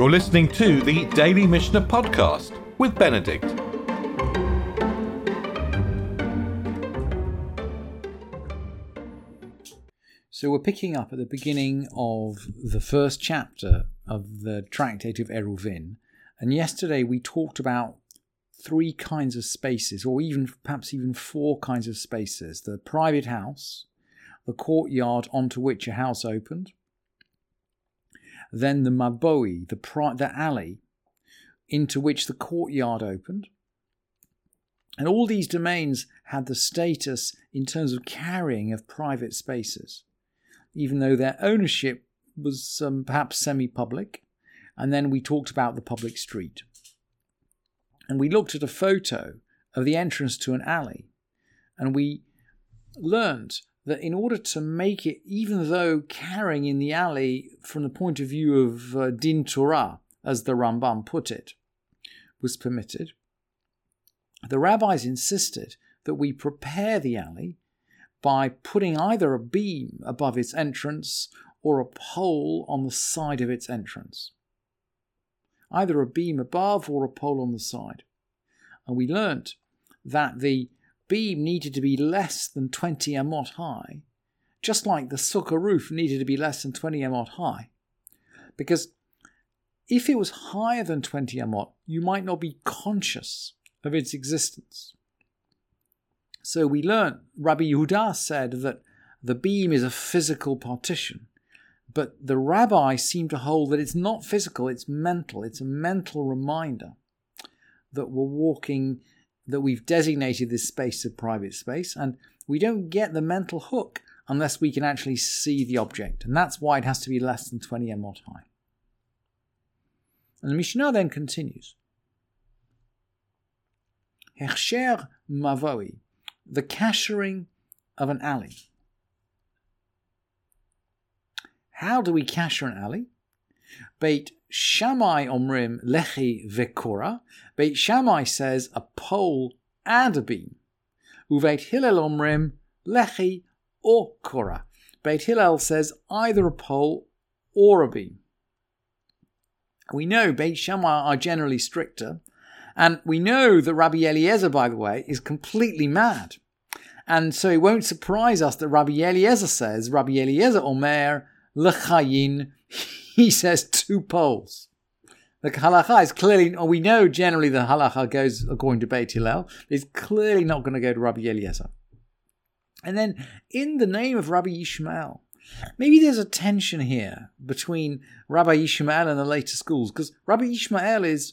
You're listening to the Daily Mishnah Podcast with Benedict. So we're picking up at the beginning of the first chapter of the Tractate of Eruvin, and yesterday we talked about three kinds of spaces, or even perhaps even four kinds of spaces: the private house, the courtyard onto which a house opened, then the mavoi, the pri- the alley into which the courtyard opened. And all these domains had the status in terms of carrying of private spaces even though their ownership was um, perhaps semi public. And then we talked about the public street. And we looked at a photo of the entrance to an alley. And we learned that in order to make it, even though carrying in the alley from the point of view of uh, Din Torah, as the Rambam put it, was permitted, the rabbis insisted that we prepare the alley by putting either a beam above its entrance or a pole on the side of its entrance. Either a beam above or a pole on the side. And we learnt that the beam needed to be less than 20 amot high, just like the sukkah roof needed to be less than 20 amot high. Because if it was higher than 20 amot, you might not be conscious of its existence. So we learn, Rabbi Yehuda said that the beam is a physical partition, but the rabbi seemed to hold that it's not physical, it's mental. It's a mental reminder that we're walking, that we've designated this space as private space, and we don't get the mental hook unless we can actually see the object. And that's why it has to be less than 20 amot high. And the Mishnah then continues. Hechsher mavoi the kashering of an alley. How do we kasher an alley? Beit Shammai omrim lechi vekora. Beit Shammai says a pole and a beam. Uveit Hillel omrim lechi or kora. Beit Hillel says either a pole or a beam. We know Beit Shammai are generally stricter, and we know that Rabbi Eliezer, by the way, is completely mad. And so it won't surprise us that Rabbi Eliezer says, Rabbi Eliezer Omer lechayin, he says two poles. The halacha is clearly, or we know generally the halacha goes according to Beit Hillel, is clearly not going to go to Rabbi Eliezer. And then, in the name of Rabbi Ishmael, maybe there's a tension here between Rabbi Ishmael and the later schools, because Rabbi Ishmael is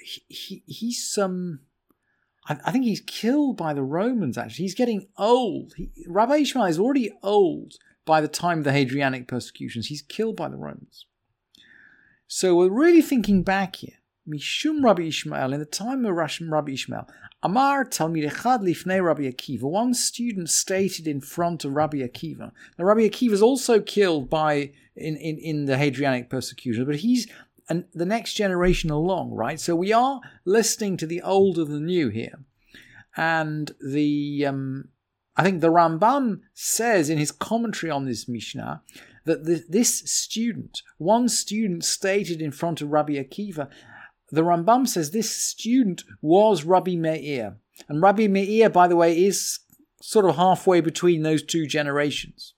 he, he, he's some. I, I think he's killed by the Romans. Actually, he's getting old. He, Rabbi Ishmael is already old by the time of the Hadrianic persecutions. He's killed by the Romans. So we're really thinking back here. Mishum Rabbi Ishmael, in the time of Rabbi Ishmael, Amar Talmid Echad Lifnei Rabbi Akiva, one student stated in front of Rabbi Akiva. Now Rabbi Akiva is also killed by in, in, in the Hadrianic persecution, but he's and the next generation along, right? So we are listening to the old and the new here. And the um, I think the Rambam says in his commentary on this Mishnah that the, this student, one student stated in front of Rabbi Akiva, the Rambam says this student was Rabbi Meir. And Rabbi Meir, by the way, is sort of halfway between those two generations.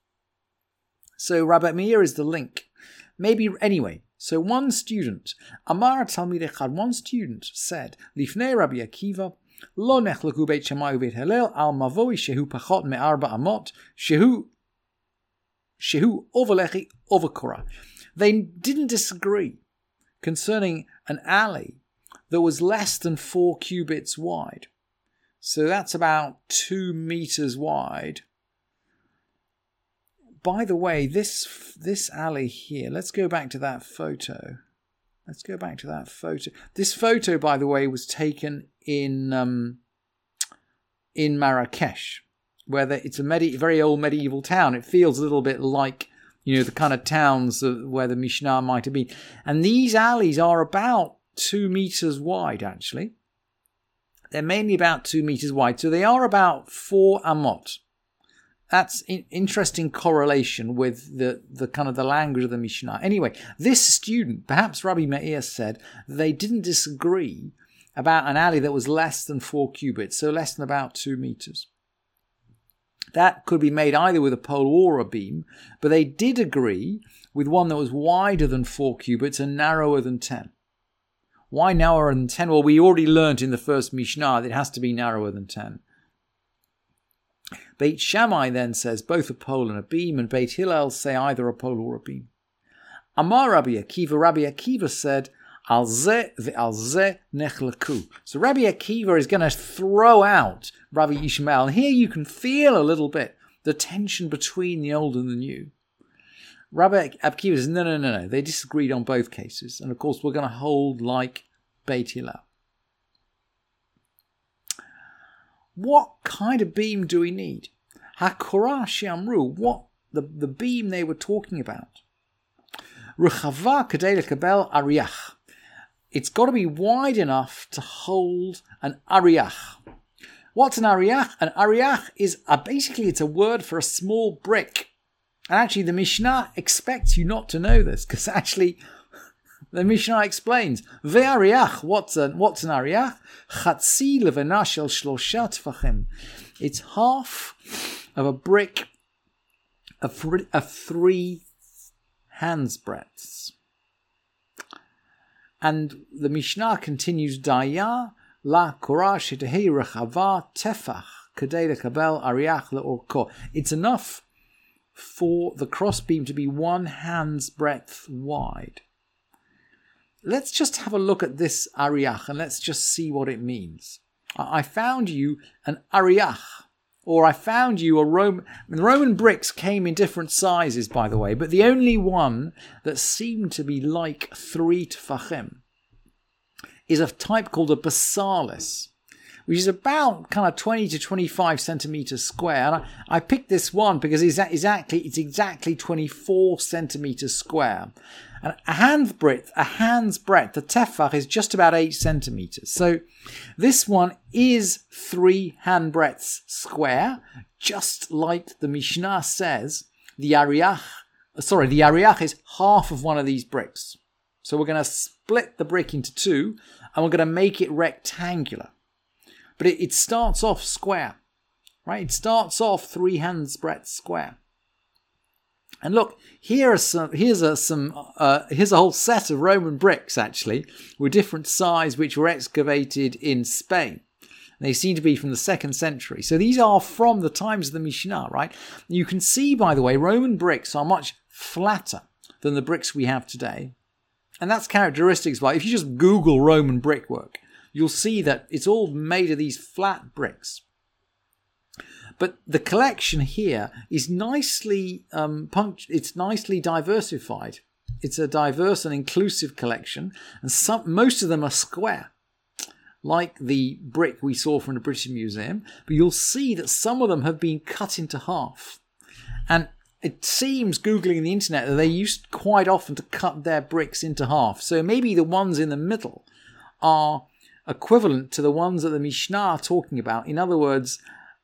So Rabbi Meir is the link. Maybe, anyway, so one student, Amar Talmid Echad, one student said, Lifnei Rabbi Akiva, Lo nechlaku beit Shammai ubeit Hillel al mavoi shehu pachot me'arba amot shehu shehu overlechi overkora. They didn't disagree concerning an alley that was less than four cubits wide. So that's about two meters wide by the way, this this alley here. Let's go back to that photo. Let's go back to that photo. This photo, by the way, was taken in um, in Marrakesh, where the, it's a medi- very old medieval town. It feels a little bit like you know the kind of towns where the Mishnah might have been. And these alleys are about two meters wide, actually. They're mainly about two meters wide, so they are about four amot that's in, interesting correlation with the, the kind of the language of the Mishnah. Anyway, this student, perhaps Rabbi Meir said, they didn't disagree about an alley that was less than four cubits, so less than about two meters. That could be made either with a pole or a beam, but they did agree with one that was wider than four cubits and narrower than ten. Why narrower than ten? Well, we already learnt in the first Mishnah that it has to be narrower than ten. Beit Shammai then says both a pole and a beam, and Beit Hillel say either a pole or a beam. Amar Rabbi Akiva, Rabbi Akiva said, Al ze ve'al ze nechlaku. So Rabbi Akiva is going to throw out Rabbi Ishmael. And here you can feel a little bit the tension between the old and the new. Rabbi Akiva says, no, no, no, no. They disagreed on both cases. And of course, we're going to hold like Beit Hillel. What kind of beam do we need? Hakorah She'amru, what the, the beam they were talking about. Ruchava Kadei Kabel Ariach. It's got to be wide enough to hold an Ariach. What's an Ariach? An Ariach is a, basically it's a word for a small brick. And actually, the Mishnah expects you not to know this because actually, the Mishnah explains ve'ariach. What's an what's an ariach? Chatzi levena shloshat tfachim. It's half of a brick of, of three hands breadths. And the Mishnah continues, Daya la korah shetehi rechava tefach kadei lekabel ariach leorko. It's enough for the crossbeam to be one hand's breadth wide. Let's just have a look at this ariach and let's just see what it means. I found you an ariach, or I found you a Roman. The Roman bricks came in different sizes, by the way, but the only one that seemed to be like three tefachim is a type called a bessalis which is about kind of 20 to 25 centimeters square. And I, I picked this one because it's exactly, it's exactly 24 centimeters square. And a hand's breadth, a hand's breadth, the tefach is just about eight centimeters. So this one is three hand breadths square, just like the Mishnah says. The ariach, sorry, the ariach is half of one of these bricks. So we're going to split the brick into two, and we're going to make it rectangular but it, it starts off square, right? It starts off three hands breadth square. And look, here are some. Here's a some. Uh, here's a whole set of Roman bricks actually, with different size, which were excavated in Spain. They seem to be from the second century. So these are from the times of the Mishnah, right? You can see, by the way, Roman bricks are much flatter than the bricks we have today. And that's characteristics Like If you just Google Roman brickwork, you'll see that it's all made of these flat bricks. But the collection here is nicely um, punct- it's nicely diversified. It's a diverse and inclusive collection, and some most of them are square, like the brick we saw from the British Museum. But you'll see that some of them have been cut into half, and it seems googling the internet that they used quite often to cut their bricks into half. So maybe the ones in the middle are equivalent to the ones that the Mishnah are talking about. In other words,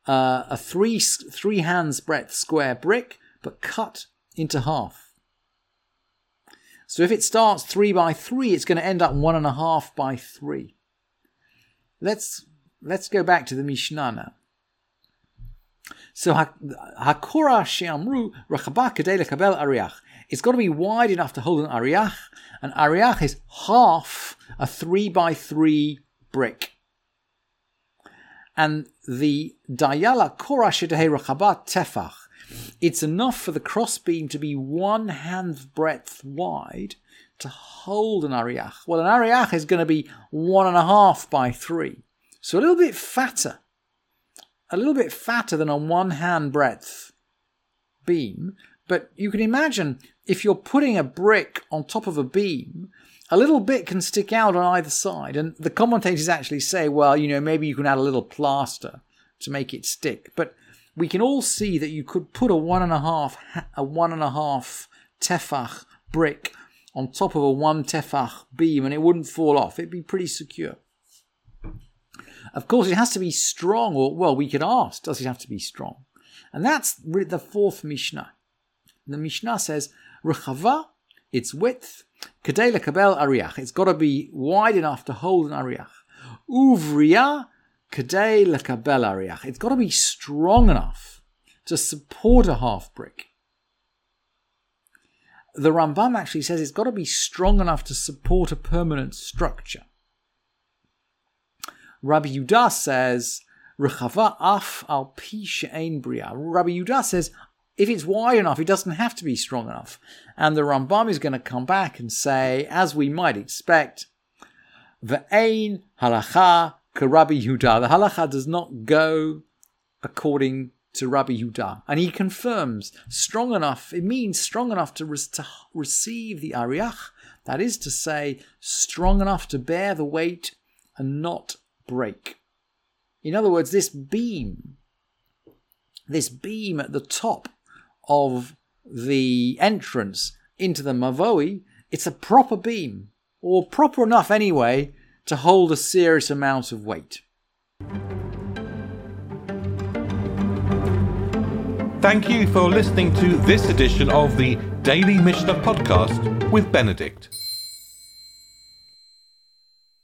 uh, a three three hands breadth square brick, but cut into half. So if it starts three by three, it's going to end up one and a half by three. Let's let's go back to the Mishnah now. So hakora she'amru rachaba kadei ariach. It's got to be wide enough to hold an ariach. An ariach is half a three by three brick. And the Dayala Korashidaherachabat Tefach, it's enough for the crossbeam to be one hand breadth wide to hold an Ariach. Well, an Ariach is going to be one and a half by three. So a little bit fatter. A little bit fatter than a one hand breadth beam. But you can imagine if you're putting a brick on top of a beam, a little bit can stick out on either side. And the commentators actually say, well, you know, maybe you can add a little plaster to make it stick. But we can all see that you could put a one and a half, a one and a half tefach brick on top of a one tefach beam and it wouldn't fall off. It'd be pretty secure. Of course, it has to be strong, or, well, we could ask, does it have to be strong? And that's the fourth Mishnah. The Mishnah says, Rechava, its width, Kadei lekabel ariach. It's got to be wide enough to hold an ariach. Uvriya, Kadei lekabel ariach. It's got to be strong enough to support a half brick. The Rambam actually says it's got to be strong enough to support a permanent structure. Rabbi Yudah says, Rechava af al pi. Rabbi Yudah says, if it's wide enough, it doesn't have to be strong enough. And the Rambam is going to come back and say, as we might expect, Ve'ain halacha Rabbi Yudah. The halacha does not go according to Rabbi Yudah. And he confirms strong enough, it means strong enough to, re- to receive the Ariach, that is to say, strong enough to bear the weight and not break. In other words, this beam, this beam at the top of the entrance into the Mavoi, it's a proper beam, or proper enough anyway, to hold a serious amount of weight. Thank you for listening to this edition of the Daily Mishnah Podcast with Benedict.